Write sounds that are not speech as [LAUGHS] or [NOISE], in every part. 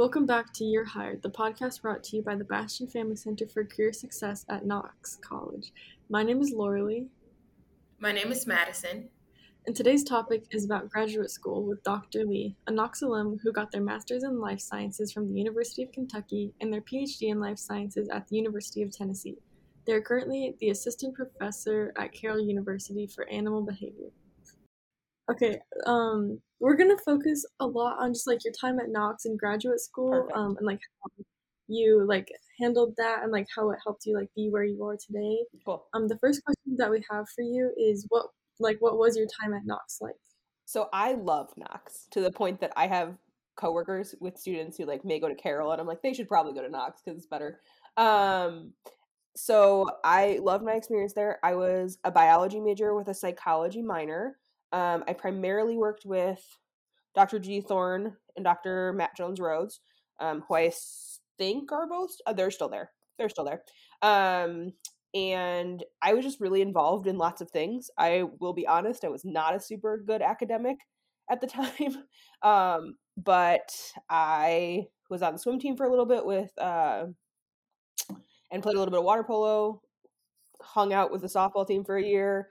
Welcome back to You're Hired, the podcast brought to you by the Bastian Family Center for Career Success at Knox College. My name is Lauralee. My name is Madison. And today's topic is about graduate school with Dr. Lee, a Knox alum who got their master's in life sciences from the University of Kentucky and their PhD in life sciences at the University of Tennessee. They are currently the assistant professor at Carroll University for animal behavior. Okay, um, we're gonna focus a lot on just like your time at Knox in graduate school, Perfect. um, and like how you like handled that and like how it helped you like be where you are today. Cool. Um, the first question that we have for you is what like what was your time at Knox like? So I love Knox to the point that I have coworkers with students who like may go to Carroll and I'm like they should probably go to Knox because it's better. Um so I loved my experience there. I was a biology major with a psychology minor. Um, I primarily worked with Dr. G. Thorne and Dr. Matt Jones Rhoades, um, I think are both uh, they're still there. They're still there. Um, and I was just really involved in lots of things. I will be honest, I was not a super good academic at the [LAUGHS] time, um, but I was on the swim team for a little bit with uh, and played a little bit of water polo. Hung out with the softball team for a year.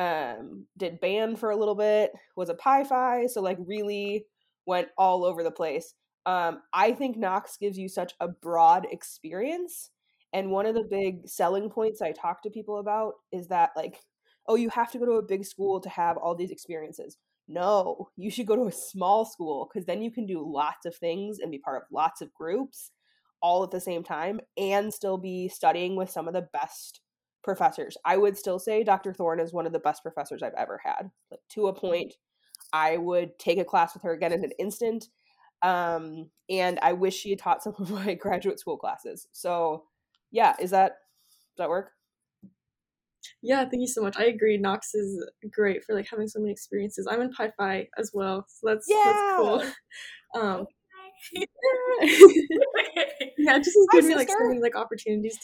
Um, did band for a little bit. Was a Pi Phi, so like really went all over the place. Um, I think Knox gives you such a broad experience and one of the big selling points I talk to people about is that, like, oh, you have to go to a big school to have all these experiences. No, you should go to a small school because then you can do lots of things and be part of lots of groups all at the same time and still be studying with some of the best professors. I would still say Dr. Thorne is one of the best professors I've ever had. Like, to a point, I would take a class with her again in an instant. Um, and I wish she had taught some of my [LAUGHS] graduate school classes. So, yeah is that does that work Yeah, thank you so much. I agree. Knox is great for like having so many experiences. I'm in Pi Phi as well, so that's that's cool. [LAUGHS] Um, [LAUGHS] yeah, it just has Hi, me like so many like opportunities.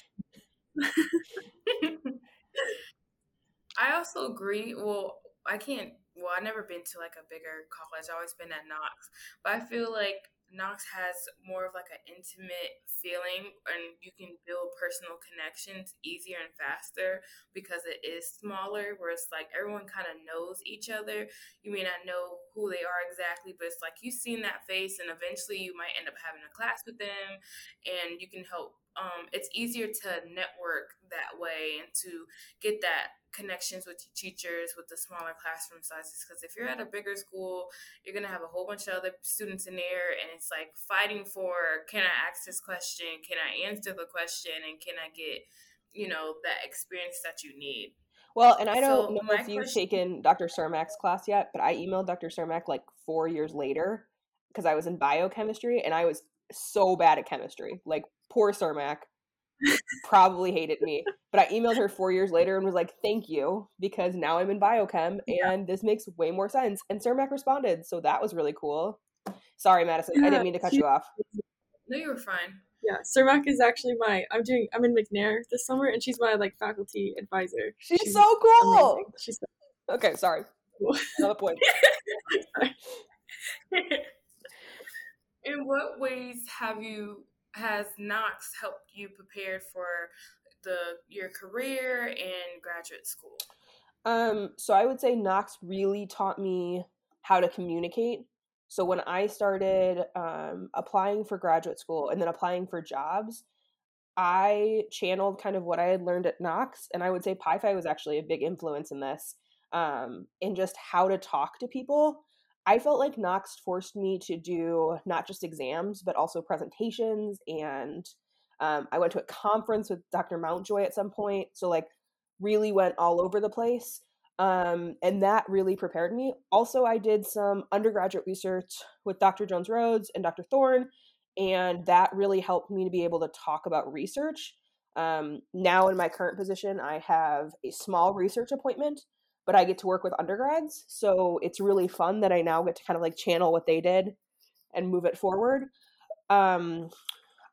I also agree. Well, I can't. Well, I've never been to like a bigger college. I've always been at Knox, but I feel like Knox has more of like an intimate feeling, and you can build personal connections easier and faster because it is smaller. Where it's like everyone kind of knows each other. You may not know who they are exactly, but it's like you've seen that face, and eventually you might end up having a class with them, and you can help. Um, it's easier to network that way and to get that connections with your teachers with the smaller classroom sizes because if you're at a bigger school you're going to have a whole bunch of other students in there and it's like fighting for can i ask this question? Can i answer the question? And can i get you know that experience that you need? Well and i don't So, know if you've question- taken dr cermak's class yet but i emailed dr cermak like four years later because i was in biochemistry and i was so bad at chemistry like poor cermak probably hated me but i emailed her four years later and was like thank you because now i'm in biochem and this makes way more sense and cermak responded so that was really cool sorry madison i didn't mean to cut she- you off no you were fine Yeah, Cermak is actually my. I'm doing. I'm in McNair this summer, and she's my like faculty advisor. she's, so cool amazing. She's so okay sorry cool. another point [LAUGHS] [LAUGHS] in what ways have you has knox helped you prepare for the your career and graduate school Um, so I would say Knox really taught me how to communicate. So when I started um, applying for graduate school and then applying for jobs, I channeled kind of what I had learned at Knox, and I would say Phi was actually a big influence in this, um, in just how to talk to people. I felt like Knox forced me to do not just exams, but also presentations. And um, I went to a conference with Dr. Mountjoy at some point. So, like, really went all over the place. Um, and that really prepared me. Also, I did some undergraduate research with Dr. Jones Rhoades and Dr. Thorne, and that really helped me to be able to talk about research. Um, now, in my current position, I have a small research appointment, but I get to work with undergrads. So it's really fun that I now get to kind of like channel what they did and move it forward. Um,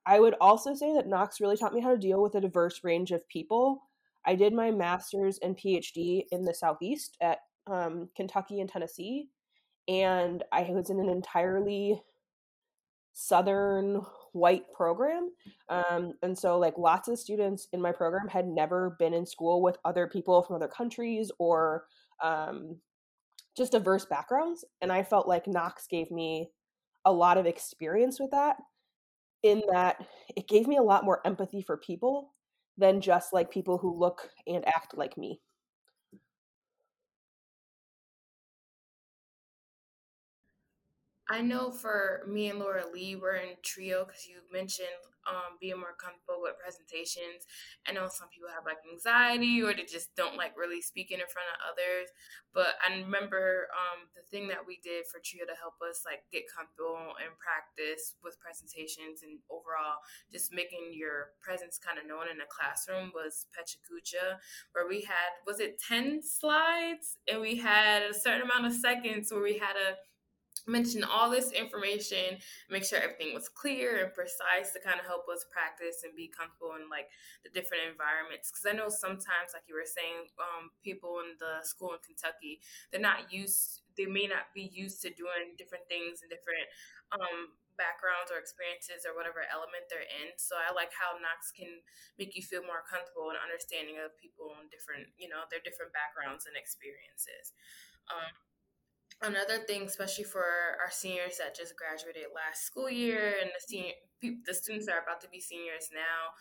I would also say that Knox really taught me how to deal with a diverse range of people. I did my master's and PhD in the Southeast at um, Kentucky and Tennessee, and I was in an entirely southern white program um, and so like lots of students in my program had never been in school with other people from other countries or um, just diverse backgrounds and i felt like knox gave me a lot of experience with that in that it gave me a lot more empathy for people than just like people who look and act like me I know for me and Laura Lee, we're in trio because you mentioned um, being more comfortable with presentations. I know some people have like anxiety or they just don't like really speaking in front of others. But I remember um, the thing that we did for trio to help us like get comfortable and practice with presentations and overall just making your presence kind of known in the classroom was PechaKucha, where we had was it ten slides and we had a certain amount of seconds where we had a mention all this information, make sure everything was clear and precise to kind of help us practice and be comfortable in like the different environments. Because I know sometimes, like you were saying, um, people in the school in Kentucky, they're not used, they may not be used to doing different things and different um, backgrounds or experiences or whatever element they're in. So I like how Knox can make you feel more comfortable and understanding of people and different, you know, their different backgrounds and experiences. Um, another thing, especially for our seniors that just graduated last school year and the senior the students that are about to be seniors now,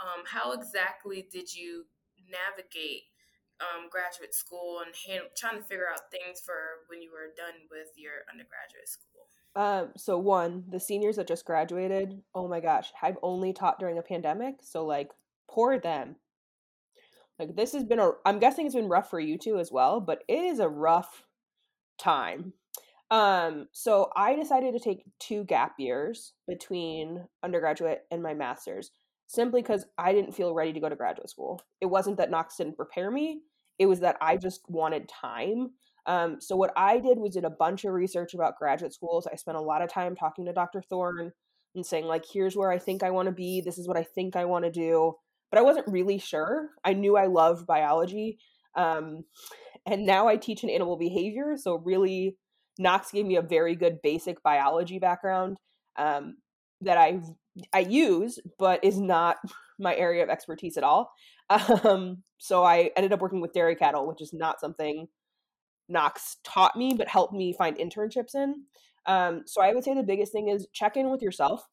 um, how exactly did you navigate um, graduate school and hand, trying to figure out things for when you were done with your undergraduate school? Uh, so one, the seniors that just graduated, oh my gosh, I've only taught during a pandemic, so like poor them. Like this has been a I'm guessing it's been rough for you too as well, but it is a rough time. Um, so I decided to take two gap years between undergraduate and my master's simply because I didn't feel ready to go to graduate school. It wasn't that Knox didn't prepare me, it was that I just wanted time. Um, so what I did was did a bunch of research about graduate schools. I spent a lot of time talking to Dr. Thorne and saying like, here's where I think I want to be. This is what I think I want to do. But I wasn't really sure. I knew I loved biology. Um, and now I teach in animal behavior. So really, Knox gave me a very good basic biology background um, that I I use, but is not [LAUGHS] my area of expertise at all. [LAUGHS] Um, so I ended up working with dairy cattle, which is not something Knox taught me, but helped me find internships in. Um, so I would say the biggest thing is check in with yourself.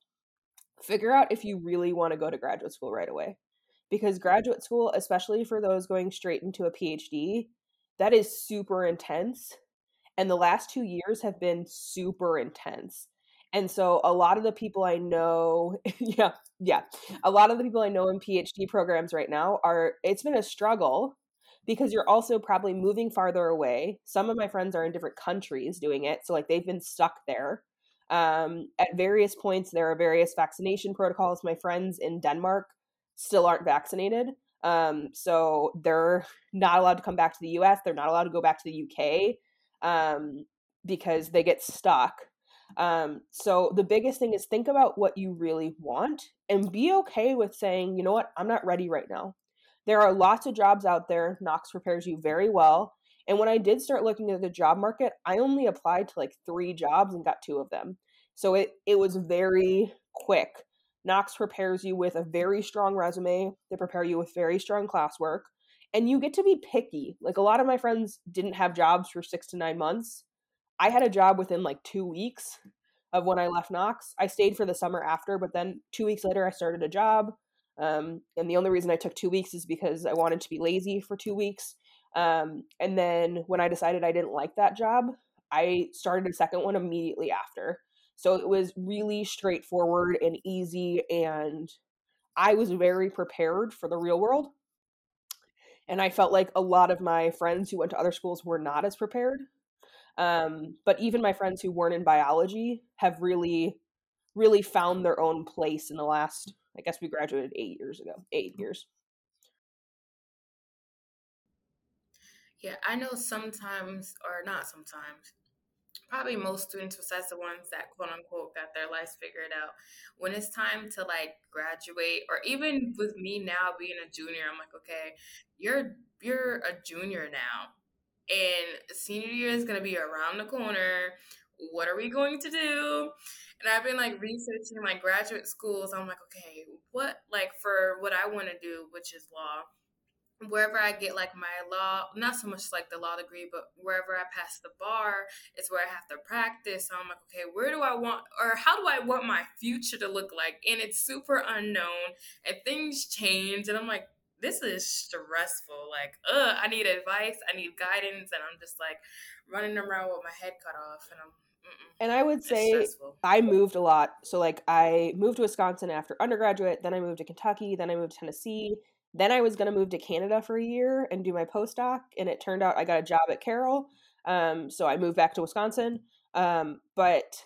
Figure out if you really want to go to graduate school right away. Because graduate school, especially for those going straight into a PhD, that is super intense and the last two years have been super intense and so a lot of the people i know [LAUGHS] yeah yeah a lot of the people i know in phd programs right now are it's been a struggle because you're also probably moving farther away. Some of my friends are in different countries doing it so like they've been stuck there um, at various points there are various vaccination protocols. My friends in denmark still aren't vaccinated um, so they're not allowed to come back to the US. They're not allowed to go back to the UK um, because they get stuck. Um, so the biggest thing is think about what you really want and be okay with saying, you know what, I'm not ready right now. There are lots of jobs out there. Knox prepares you very well. And when I did start looking at the job market, I only applied to like three jobs and got two of them. So it it was very quick. Knox prepares you with a very strong resume. They prepare you with very strong classwork. And you get to be picky. Like a lot of my friends didn't have jobs for six to nine months. I had a job within like two weeks of when I left Knox. I stayed for the summer after, but then two weeks later, I started a job. Um, and the only reason I took two weeks is because I wanted to be lazy for two weeks. Um, and then when I decided I didn't like that job, I started a second one immediately after. So it was really straightforward and easy. And I was very prepared for the real world. And I felt like a lot of my friends who went to other schools were not as prepared. Um, but even my friends who weren't in biology have really, really found their own place in the last, I guess we graduated eight years ago, eight years. Yeah, I know sometimes, or not sometimes, probably most students besides the ones that quote unquote got their lives figured out when it's time to like graduate or even with me now being a junior i'm like okay you're you're a junior now and senior year is going to be around the corner what are we going to do? And I've been like researching like graduate schools. I'm like, okay, what like for what I want to do, which is law wherever I get like my law, not so much like the law degree, but wherever I pass the bar is where I have to practice. So I'm like, okay, where do I want, or how do I want my future to look like? And it's super unknown and things change. And I'm like, this is stressful. Like, uh, I need advice, I need guidance. And I'm just like running around with my head cut off. And I'm, and I would say I moved a lot. So like I moved to Wisconsin after undergraduate, then I moved to Kentucky, then I moved to Tennessee, then I was going to move to Canada for a year and do my postdoc, and it turned out I got a job at Carroll. Um, so I moved back to Wisconsin. Um, but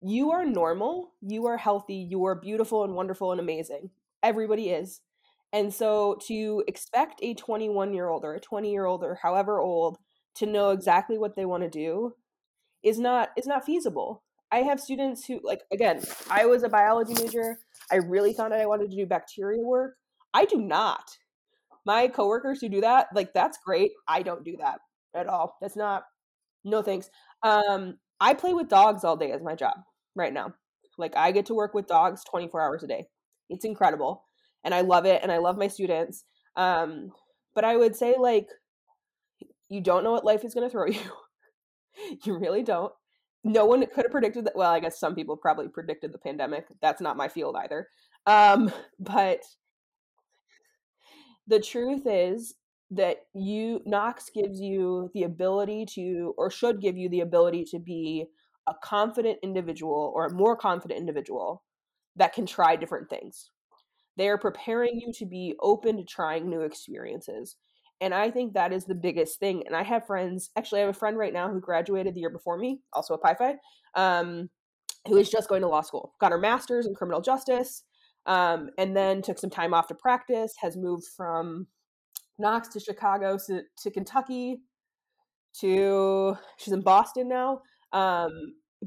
you are normal, you are healthy, you are beautiful and wonderful and amazing. Everybody is. And so to expect a 21 year old or a 20 year old or however old to know exactly what they want to do is not is not feasible. I have students who like again, I was a biology major. I really thought that I wanted to do bacteria work. I do not. My coworkers who do that, like that's great. I don't do that at all. That's not no thanks. Um I play with dogs all day as my job right now. Like I get to work with dogs 24 hours a day. It's incredible. And I love it and I love my students. Um but I would say like you don't know what life is going to throw [LAUGHS] you. you really don't. No one could have predicted that. Well, I guess some people probably predicted the pandemic. That's not my field either. Um, [LAUGHS] but the truth is that you Knox gives you the ability to or should give you the ability to be a confident individual or a more confident individual that can try different things. They are preparing you to be open to trying new experiences. And I think that is the biggest thing. And I have friends, actually, I have a friend right now who graduated the year before me, also a Pi Phi, um, who is just going to law school, got her master's in criminal justice, um, and then took some time off to practice, has moved from Knox to Chicago to, to Kentucky to she's in Boston now um,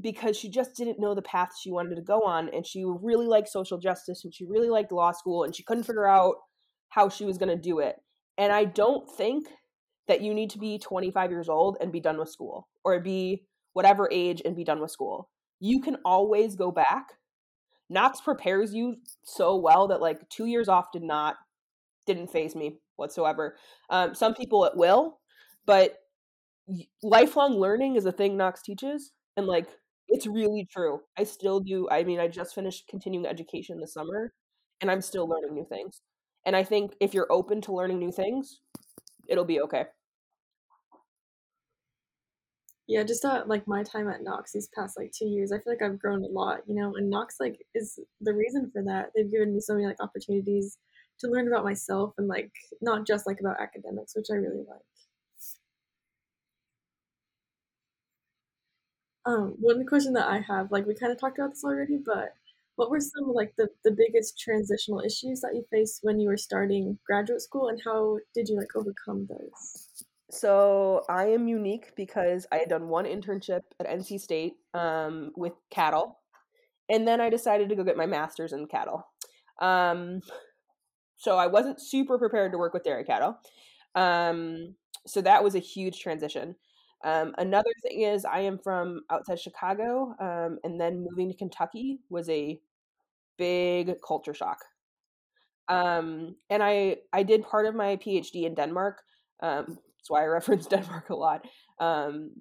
because she just didn't know the path she wanted to go on. And she really liked social justice and she really liked law school and she couldn't figure out how she was going to do it. And I don't think that you need to be 25 years old and be done with school or be whatever age and be done with school. You can always go back Knox prepares you so well that like two years off did not didn't phase me whatsoever. Um, some people it will, but lifelong learning is a thing Knox teaches, and like it's really true. I still do. I mean, I just finished continuing education this summer, and I'm still learning new things. And I think if you're open to learning new things, it'll be okay. Yeah, just like my time at Knox these past like two years, I feel like I've grown a lot, you know, and Knox like is the reason for that. They've given me so many like opportunities to learn about myself and like not just like about academics, which I really like. Um, one question that I have, like we kind of talked about this already, but what were some like the, the biggest transitional issues that you faced when you were starting graduate school and how did you like overcome those? So I am unique because I had done one internship at NC State um, with cattle, and then I decided to go get my master's in cattle. Um, so I wasn't super prepared to work with dairy cattle. Um, so that was a huge transition. Um, another thing is I am from outside Chicago, um, and then moving to Kentucky was a big culture shock. Um, and I I did part of my PhD in Denmark, um, that's why I reference [LAUGHS] Denmark a lot. Um,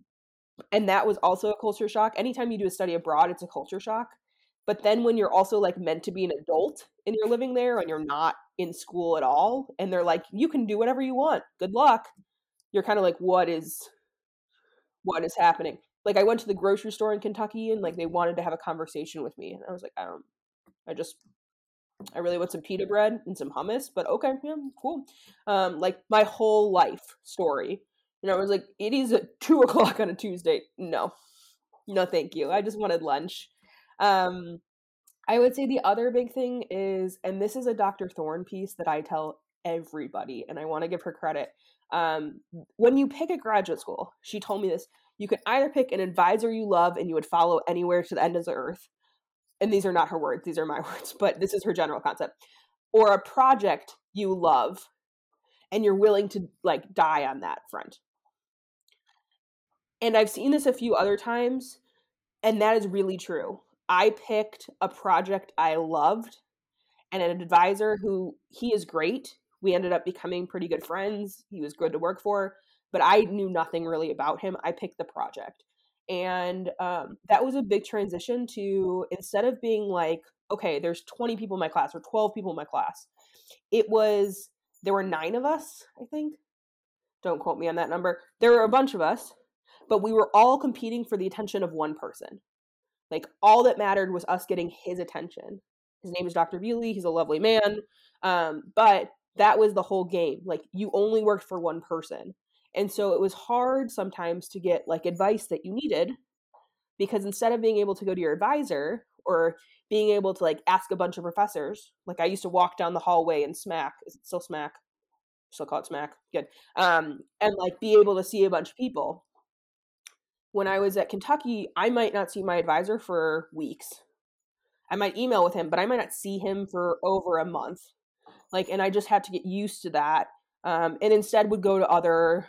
and that was also a culture shock. Anytime you do a study abroad, it's a culture shock. But then when you're also like meant to be an adult and you're living there and you're not in school at all, and they're like, you can do whatever you want. Good luck. You're kind of like, what is what is happening? Like I went to the grocery store in Kentucky and like they wanted to have a conversation with me. And I was like, I don't I just I really want some pita bread and some hummus, but okay, yeah, cool. Um, like my whole life story. You know, I was like, it is at [LAUGHS] two o'clock on a Tuesday. No, no, thank you. I just wanted lunch. Um, I would say the other big thing is, and this is a Dr. Thorne piece that I tell everybody, and I want to give her credit. Um, when you pick a graduate school, she told me this, you can either pick an advisor you love and you would follow anywhere to the end of the earth, and these are not her words, these are my [LAUGHS] words, but this is her general concept, or a project you love and you're willing to like die on that front. And I've seen this a few other times, and that is really true. I picked a project I loved and an advisor who he is great. We ended up becoming pretty good friends. He was good to work for, but I knew nothing really about him. I picked the project. And um, that was a big transition to instead of being like, okay, there's 20 people in my class or 12 people in my class, it was, there were nine of us, I think. Don't quote me on that number. There were a bunch of us, but we were all competing for the attention of one person. Like all that mattered was us getting his attention. His name is Dr. Bewley. He's a lovely man. Um, but that was the whole game. Like you only worked for one person. And so it was hard sometimes to get like advice that you needed because instead of being able to go to your advisor or being able to like ask a bunch of professors, like I used to walk down the hallway and smack, is it still smack? Still call it smack. Good. Um, and like be able to see a bunch of people. When I was at Kentucky, I might not see my advisor for weeks. I might email with him, but I might not see him for over a month. Like, and I just had to get used to that. Um, and instead would go to other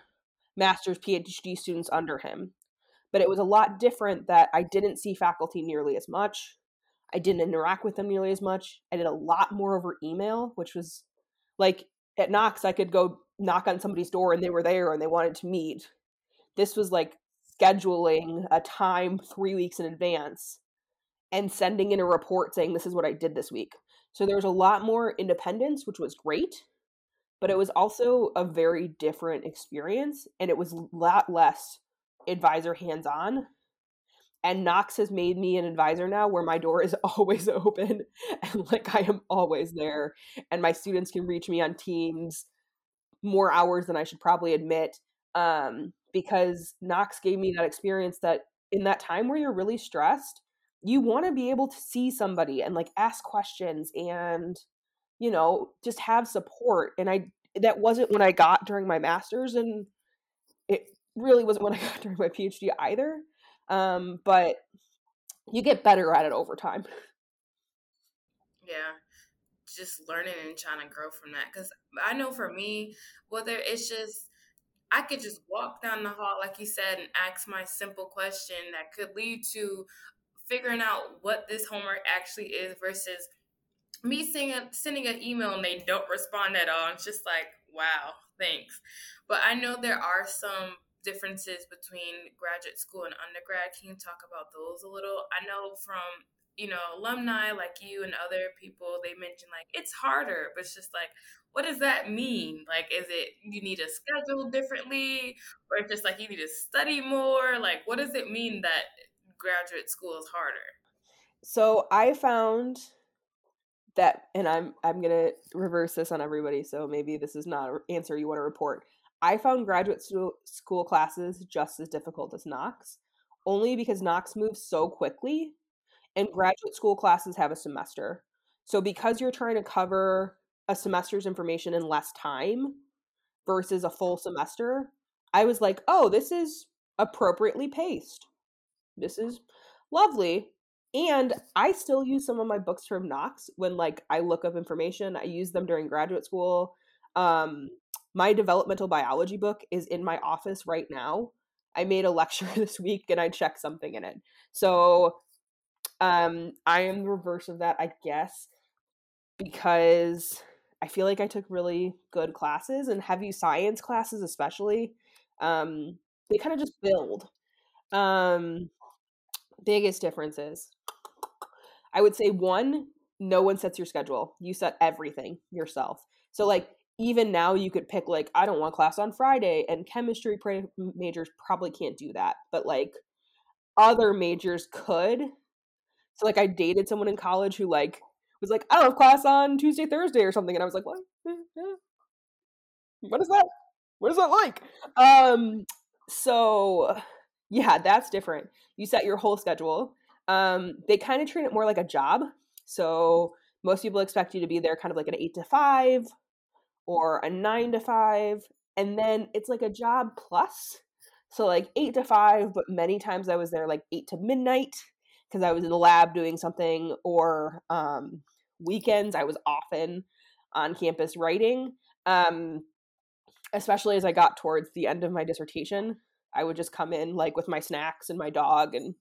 master's PhD students under him. But it was a lot different that I didn't see faculty nearly as much. I didn't interact with them nearly as much. I did a lot more over email, which was like at Knox, I could go knock on somebody's door and they were there and they wanted to meet. This was like scheduling a time three weeks in advance and sending in a report saying, This is what I did this week. So there was a lot more independence, which was great but it was also a very different experience and it was a lot less advisor hands on and knox has made me an advisor now where my door is [LAUGHS] always open and like i am always there and my students can reach me on teams more hours than i should probably admit um, because knox gave me that experience that in that time where you're really stressed you want to be able to see somebody and like ask questions and you know, just have support. And I that wasn't when I got during my masters and it really wasn't when I [LAUGHS] got during my PhD either. Um, but you get better at it over time. Yeah. Just learning and trying to grow from that. Cause I know for me, whether it's just I could just walk down the hall, like you said, and ask my simple question that could lead to figuring out what this homework actually is versus me sending, sending an email and they don't respond at all. It's just like, wow, thanks. But I know there are some differences between graduate school and undergrad. Can you talk about those a little? I know from you know alumni like you and other people they mention like it's harder but it's just like what does that mean like is it you need to schedule differently or it's just like you need to study more like what does it mean that graduate school is harder so i found that and i'm i'm gonna reverse this on everybody so maybe this is not an answer you want to report. I found graduate school classes just as difficult as knox only because knox moves so quickly and graduate school classes have a semester. So because you're trying to cover a semester's information in less time versus a full semester i was like oh this is appropriately paced. This is lovely and I still use some of my books from Knox when like I look up information. I use them during graduate school. Um, my developmental biology book is in my office right now. I made a [LAUGHS] lecture this week and I checked something in it. So um, I am the reverse of that, I guess, because I feel like I took really good classes and heavy science classes, especially. Um, they kind of just build. Um, biggest differences I would say one, no one sets your schedule. You set everything yourself. So like even now you could pick like I don't want class on Friday and chemistry majors probably can't do that, but like other majors could. So like I dated someone in college who like was like I don't have class on Tuesday, Thursday or something and I was like, "What? What is that? What is that like?" Um so yeah, that's different. You set your whole schedule um, they kind of treat it more like a job. So most people expect you to be there kind of like an eight to five or a nine to five. And then it's like a job plus. So like eight to five, but many times I was there like eight to midnight because I was in the lab doing something, or um, weekends I was often on campus writing. Um, especially as I got towards the end of my dissertation, I would just come in like with my snacks and my dog and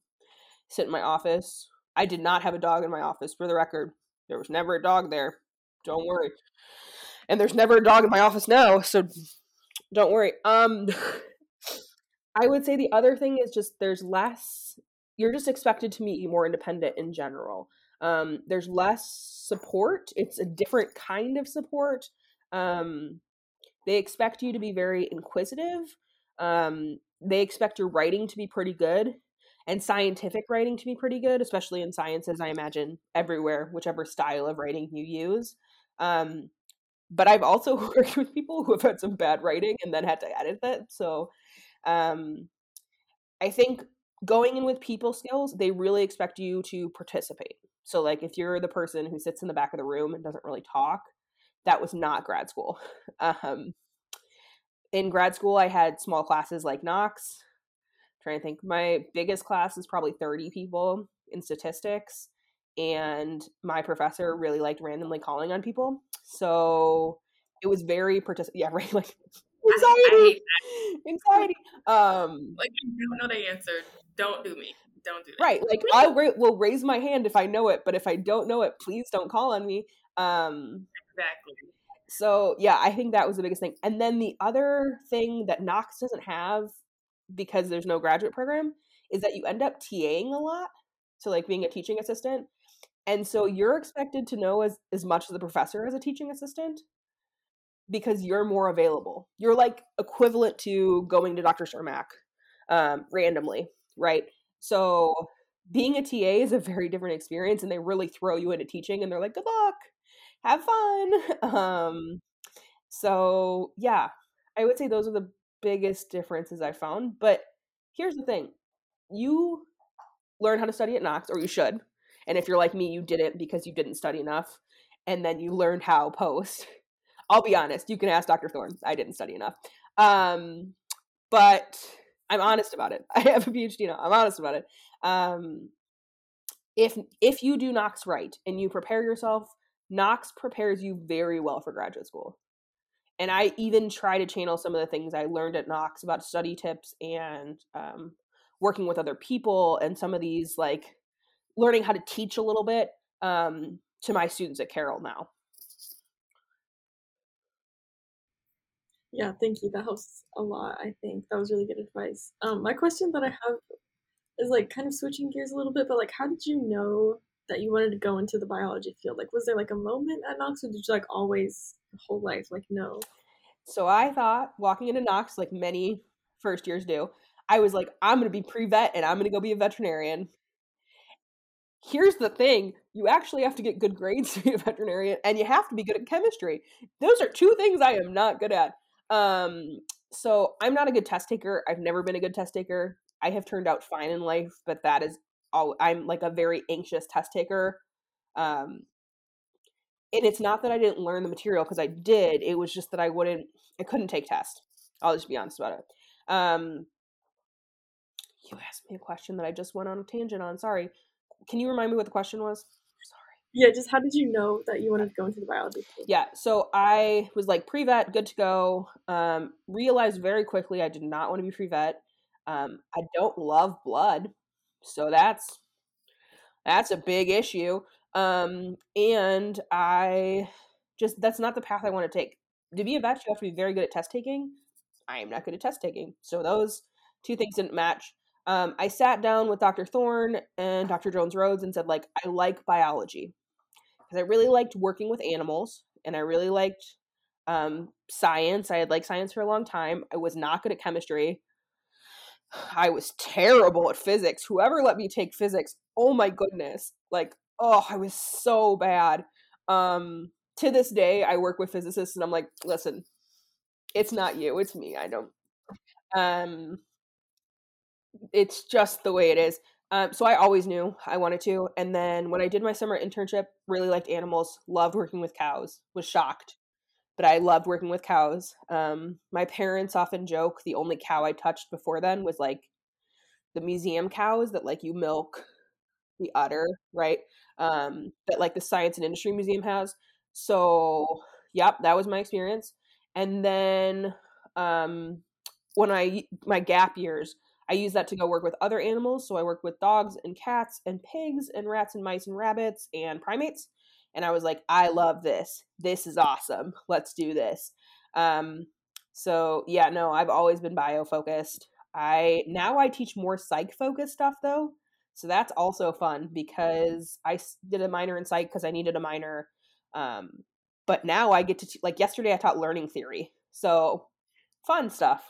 sit in my office. I did not have a dog in my office for the record. There was never a dog there. Don't worry. And there's never a dog in my office now, so don't worry. Um [LAUGHS] I would say the other thing is just there's less you're just expected to be more independent in general. Um, there's less support. It's a different kind of support. Um, they expect you to be very inquisitive. Um, they expect your writing to be pretty good and scientific writing to be pretty good, especially in sciences, I imagine, everywhere, whichever style of writing you use. Um, but I've also [LAUGHS] worked with people who have had some bad writing and then had to edit it. So um, I think going in with people skills, they really expect you to participate. So, like, if you're the person who sits in the back of the room and doesn't really talk, that was not grad school. [LAUGHS] Um, in grad school, I had small classes like Knox. I'm trying to think, my biggest class is probably 30 people in statistics, and my professor really liked randomly calling on people. So it was very particip. Yeah, [LAUGHS] right. Like anxiety, anxiety. Um, like you don't know the answer. Don't do me. Don't do that. Right. Like I ra- will raise my hand if I know it, but if I don't know it, please don't call on me. Um, exactly. So yeah, I think that was the biggest thing. And then the other thing that Knox doesn't have because there's no graduate program is that you end up TAing a lot. So like being a teaching assistant. And so you're expected to know as, as much as the professor as a teaching assistant because you're more available. You're like equivalent to going to Dr. Cermak um, randomly, right? So being a TA is a very different experience, and they really throw you into teaching, and they're like, "Good luck, have fun." [LAUGHS] Um, so yeah, I would say those are the biggest differences I found. But here's the thing: you learn how to study at Knox, or you should. And if you're like me, you didn't because you didn't study enough, and then you learned how post. [LAUGHS] I'll be honest. You can ask Dr. Thorne. I didn't study enough. Um, but I'm honest about it. [LAUGHS] I have a PhD now. I'm honest about it. Um, if if you do Knox right and you prepare yourself, Knox prepares you very well for graduate school. And I even try to channel some of the things I learned at Knox about study tips and um, working with other people and some of these like learning how to teach a little bit um, to my students at Carroll now. Yeah, thank you. That helps a lot, I think. That was really good advice. Um, my question that I have is like kind of switching gears a little bit, but like how did you know that you wanted to go into the biology field? Like was there like a moment at Knox or did you like always whole life like no? So I thought walking into Knox, like many first years do, I was like, I'm gonna be pre-vet and I'm gonna go be a veterinarian. Here's the thing you actually have to get good grades [LAUGHS] to be a veterinarian and you have to be good at chemistry. Those are two things I am not good at. Um, so I'm not a good test taker. I've never been a good test taker. I have turned out fine in life, but that is all I'm like a very anxious test taker. Um, and it's not that I didn't learn the material because I did. It was just that I wouldn't, I couldn't take tests. I'll just be honest about it. Um, you asked me a question that I just went on a tangent on. Sorry. Can you remind me what the question was? Sorry. Yeah, just how did you know that you wanted to go into the biology field? Yeah, so I was like pre vet, good to go. Um, realized very quickly I did not want to be pre vet. Um, I don't love blood, so that's that's a big issue. Um, and I just that's not the path I want to take. To be a vet, you have to be very good at test taking. I am not good at test taking, so those two things didn't match. Um, I sat down with Dr. Thorne and Dr. Jones Rhoades and said, like, I like biology because I really liked working with animals and I really liked um, science. I had liked science for a long time. I was not good at chemistry. I was terrible at physics. Whoever let me take physics, oh my goodness. Like, oh, I was so bad. Um, to this day, I work with physicists and I'm like, listen, it's not you, it's me. I don't. Um, it's just the way it is. Um, so I always knew I wanted to. And then when I did my summer internship, really liked animals, loved working with cows, was shocked, but I loved working with cows. Um, my parents often joke the only cow I touched before then was like the museum cows that like you milk the udder, right? Um, that like the Science and Industry Museum has. So, yep, that was my experience. And then um, when I my gap years, I use that to go work with other animals. So I worked with dogs and cats and pigs and rats and mice and rabbits and primates. And I was like, I love this. This is awesome. Let's do this. Um, so yeah, no, I've always been bio focused. I now I teach more psych focused stuff though. So that's also fun because I did a minor in psych because I needed a minor. Um, but now I get to t- like yesterday I taught learning theory. So fun stuff.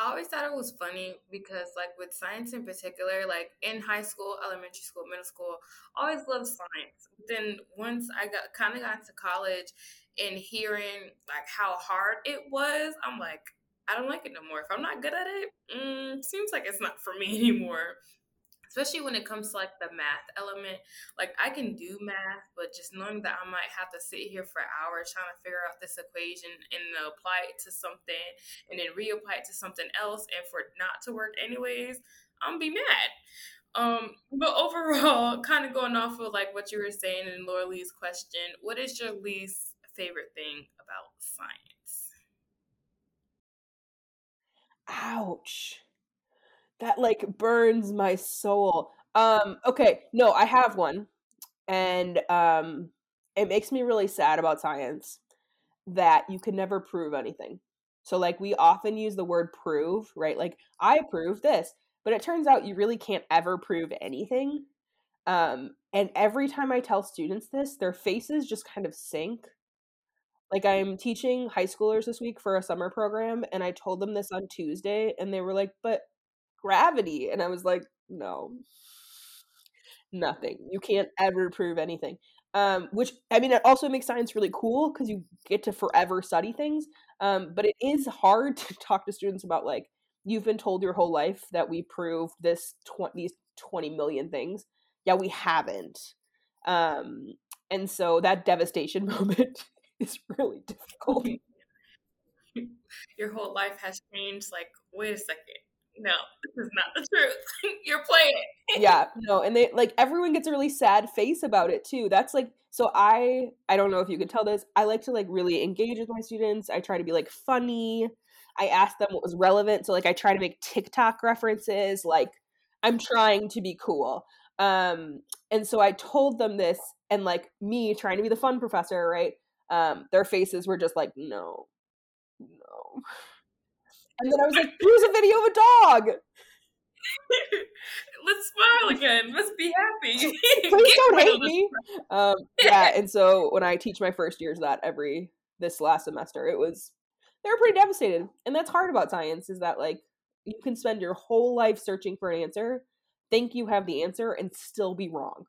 I always thought it was funny because, like, with science in particular, like in high school, elementary school, middle school, always loved science. Then once I got kind of got to college and hearing like how hard it was, I'm like, I don't like it no more. If I'm not good at it, mm, seems like it's not for me [LAUGHS] anymore especially when it comes to like the math element. Like I can do math, but just knowing that I might have to sit here for hours trying to figure out this equation and apply it to something and then reapply it to something else and for it not to work anyways, I'm be mad. Um, but overall, [LAUGHS] kind of going off of like what you were saying in Laura Lee's question, what is your least favorite thing about science? Ouch that like burns my soul. Um, okay, no, I have one. And um it makes me really sad about science that you can never prove anything. So like we often use the word prove, right? Like I prove this, but it turns out you really can't ever prove anything. Um and every time I tell students this, their faces just kind of sink. Like I'm teaching high schoolers this week for a summer program and I told them this on Tuesday and they were like, "But gravity. And I was like, no, nothing. You can't ever prove anything. Um, which I mean, it also makes science really cool because you get to forever study things. Um, but it is hard to talk to students about like you've been told your whole life that we proved this tw- these twenty million things. Yeah, we haven't. Um, and so that devastation [LAUGHS] moment is really difficult. [LAUGHS] Your whole life has changed. Like, wait a second no, this is not the truth. [LAUGHS] You're playing. [LAUGHS] yeah, no, and they like everyone gets a really sad face about it too. That's like so I I don't know if you could tell this. I like to like really engage with my students. I try to be like funny. I ask them what was relevant. So like I try to make TikTok references. Like I'm trying to be cool. Um and so I told them this and like me trying to be the fun professor, right? Um their faces were just like no. No. And then I was like, here's a video of a dog. [LAUGHS] Let's smile again. Let's be happy. [LAUGHS] Please don't hate me. Um, yeah, and so when I teach my first years that every this last semester, it was they were pretty devastated. And that's hard about science is that like you can spend your whole life searching for an answer, think you have the answer, and still be wrong.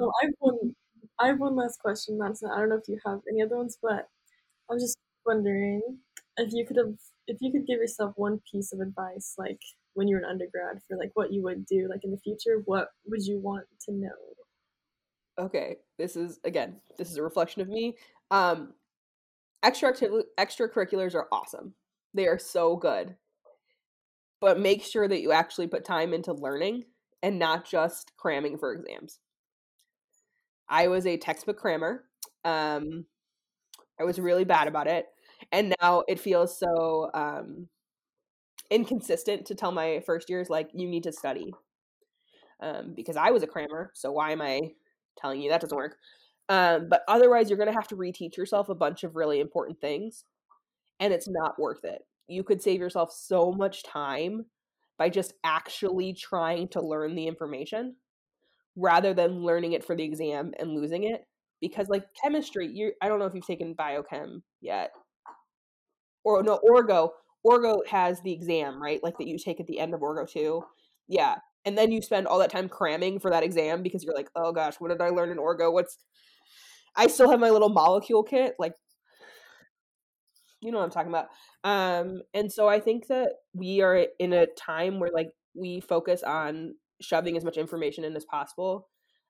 Oh, I have one. I have one last question, Madison. I don't know if you have any other ones, but I'm just wondering if you could have, if you could give yourself one piece of advice, like when you were an undergrad, for like what you would do, like in the future, what would you want to know? Okay, this is again, this is a reflection of me. Um, extra extracurriculars are awesome. They are so good. But make sure that you actually put time into learning and not just cramming for exams. I was a textbook crammer. Um, I was really bad about it, and now it feels so um, inconsistent to tell my first years like you need to study um, because I was a crammer. So why am I telling you that doesn't work? Um, but otherwise, you're going to have to reteach yourself a bunch of really important things, and it's not worth it. You could save yourself so much time by just actually trying to learn the information rather than learning it for the exam and losing it because like chemistry you I don't know if you've taken biochem yet. Or no orgo orgo has the exam right like that you take at the end of orgo 2 yeah and then you spend all that time cramming for that exam because you're like oh gosh what did i learn in orgo? What's i still have my little molecule kit like you know what i'm talking about. Um and so i think that we are in a time where like we focus on shoving as much information in as possible.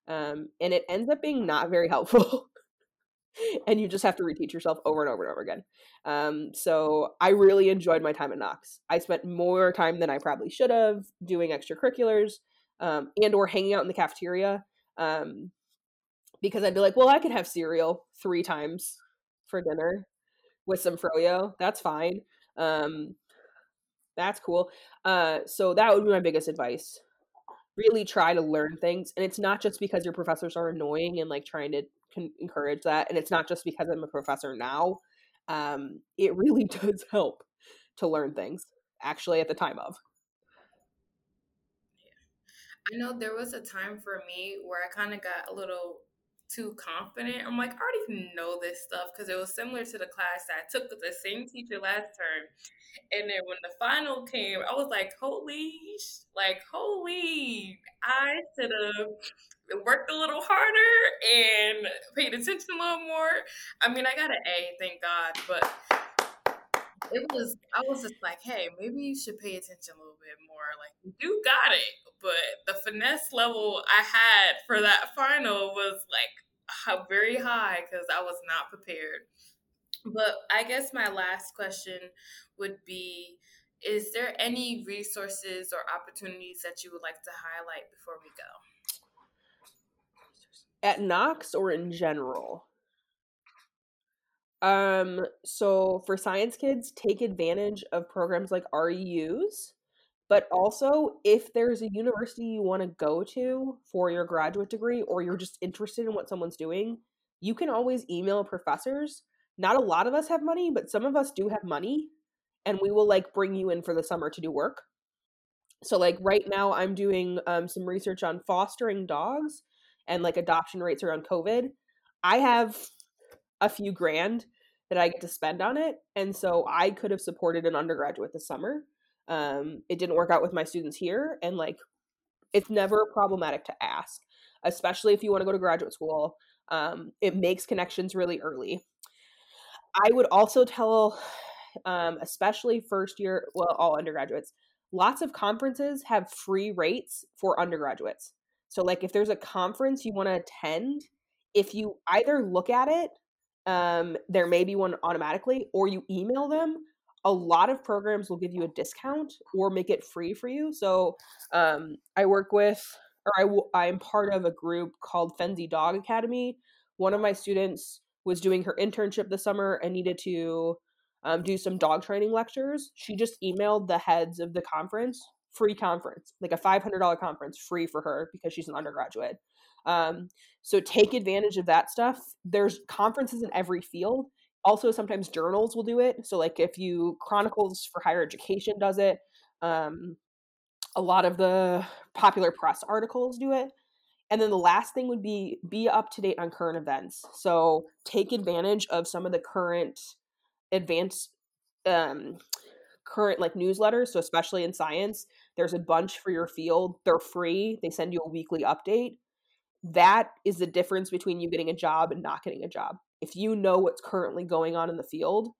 Um, and it ends up being not very helpful. [LAUGHS] and you just have to reteach yourself over and over and over again. Um, so I really enjoyed my time at Knox. I spent more time than I probably should have doing extracurriculars um, and or hanging out in the cafeteria um, because I'd be like, well, I could have cereal three times for dinner with some froyo. That's fine. Um, that's cool. Uh, so that would be my biggest advice. Really try to learn things, and it's not just because your professors are annoying and like trying to con- encourage that, and it's not just because I'm a professor now. Um, it really [LAUGHS] does help to learn things actually at the time of. I know there was a time for me where I kind of got a little too confident. I'm like, I already know this stuff because it was similar to the class that I took with the same teacher last term. And then when the final came, I was like, holy, like, holy, I should have worked a little harder and paid attention a little more. I mean, I got an A, thank God, but it was I was just like, hey, maybe you should pay attention a little bit more. Like you got it, but the finesse level I had for that final was like very high because I was not prepared. But I guess my last question would be is there any resources or opportunities that you would like to highlight before we go? At Knox or in general? Um, so for science kids, take advantage of programs like REUs, but also if there's a university you want to go to for your graduate degree or you're just interested in what someone's doing, you can always email professors. Not a lot of us have money, but some of us do have money, and we will like bring you in for the summer to do work. So like right now I'm doing um, some research on fostering dogs and like adoption rates around COVID. I have a few grand that I get to spend on it. And so I could have supported an undergraduate this summer. Um, it didn't work out with my students here. And like, it's never problematic to ask, especially if you want to go to graduate school. Um, it makes connections really early. I would also tell, um, especially first year, well, all undergraduates, lots of conferences have free rates for undergraduates. So, like, if there's a conference you want to attend, if you either look at it um, there may be one automatically, or you email them. A lot of programs will give you a discount or make it free for you. So um, I work with, or I w- I'm part of a group called Fenzi Dog Academy. One of my students was doing her internship this summer and needed to um, do some dog training lectures. She just emailed the heads of the conference, free conference, like a $500 conference, free for her because she's an undergraduate. Um, so take advantage of that stuff. There's conferences in every field. Also, sometimes journals will do it. So, like if you Chronicles for Higher Education does it, um, a lot of the popular press articles do it. And then the last thing would be be up to date on current events. So take advantage of some of the current advanced um, current like newsletters. So especially in science, there's a bunch for your field. They're free. They send you a weekly update that is the difference between you getting a job and not getting a job. If you know what's currently going on in the field,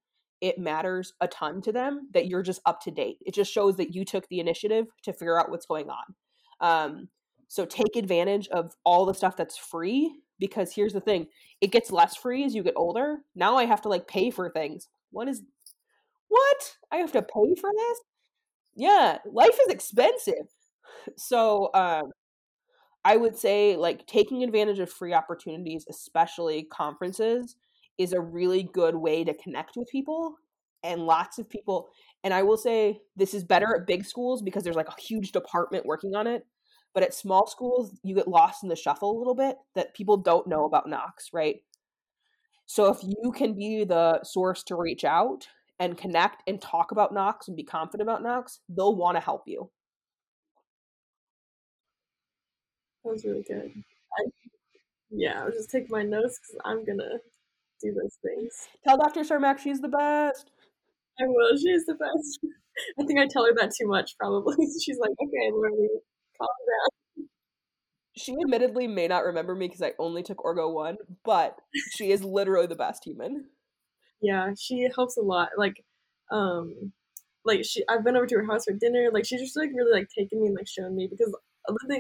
it matters a ton to them that you're just up to date. It just shows that you took the initiative to figure out what's going on. Um, so take advantage of all the stuff that's free because here's the thing it gets less free as you get older. Now I have to like pay for things. What is what? I have to pay for this? Yeah, life is expensive. So um, I would say like taking advantage of free opportunities, especially conferences, is a really good way to connect with people and lots of people. And I will say this is better at big schools because there's like a huge department working on it. But at small schools, you get lost in the shuffle a little bit that people don't know about Knox, right? So if you can be the source to reach out and connect and talk about Knox and be confident about Knox, they'll want to help you. That was really good. I, yeah, I'll just take my notes because I'm gonna do those things. Tell Dr. Cermak she's the best. I will. She's the best. [LAUGHS] I think I tell her that too much, probably. [LAUGHS] She's like, okay, Lori, calm down. She admittedly may not remember me because I only took Orgo 1, but she is literally the best human. Yeah, she helps a lot. Like, um, like she, I've been over to her house for dinner. Like, she's just like really like taking me and like showing me because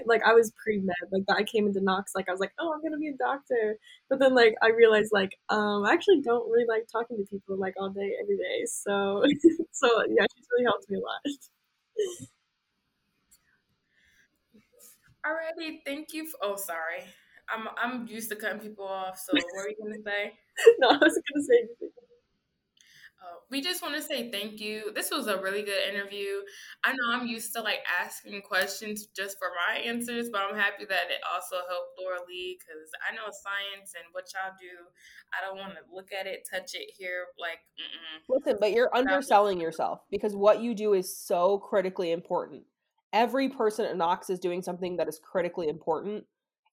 like I was pre med, like I came into Knox, like I was like, oh, I'm gonna be a doctor, but then like I realized like um I actually don't really like talking to people like all day every day, so [LAUGHS] so yeah, she's really helped me a lot. Alrighty, thank you. For, oh, sorry, I'm I'm used to cutting people off. So what were you gonna say? [LAUGHS] no, I was gonna say anything. Oh, we just want to say thank you. This was a really good interview. I know I'm used to like asking questions just for my answers, but I'm happy that it also helped Laura Lee because I know science and what y'all do. I don't want to look at it, touch it here. Like, mm-mm. listen, but you're underselling yourself because what you do is so critically important. Every person at Knox is doing something that is critically important.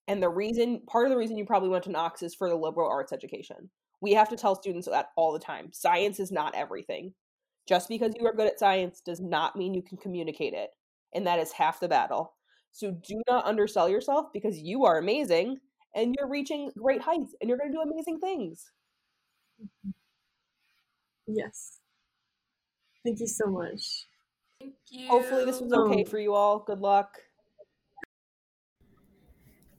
And the reason, part of the reason you probably went to Knox is for the liberal arts education we have to tell students that all the time. Science is not everything. Just because you are good at science does not mean you can communicate it. And that is half the battle. So do not undersell yourself because you are amazing and you're reaching great heights and you're going to do amazing things. Mm-hmm. Yes. Thank you so much. Thank you. Hopefully, this was okay um for you all. Good luck.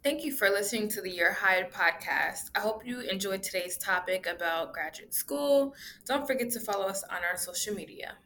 Thank you for listening to the Your Hide podcast. I hope you enjoyed today's topic about graduate school. Don't forget to follow us on our social media.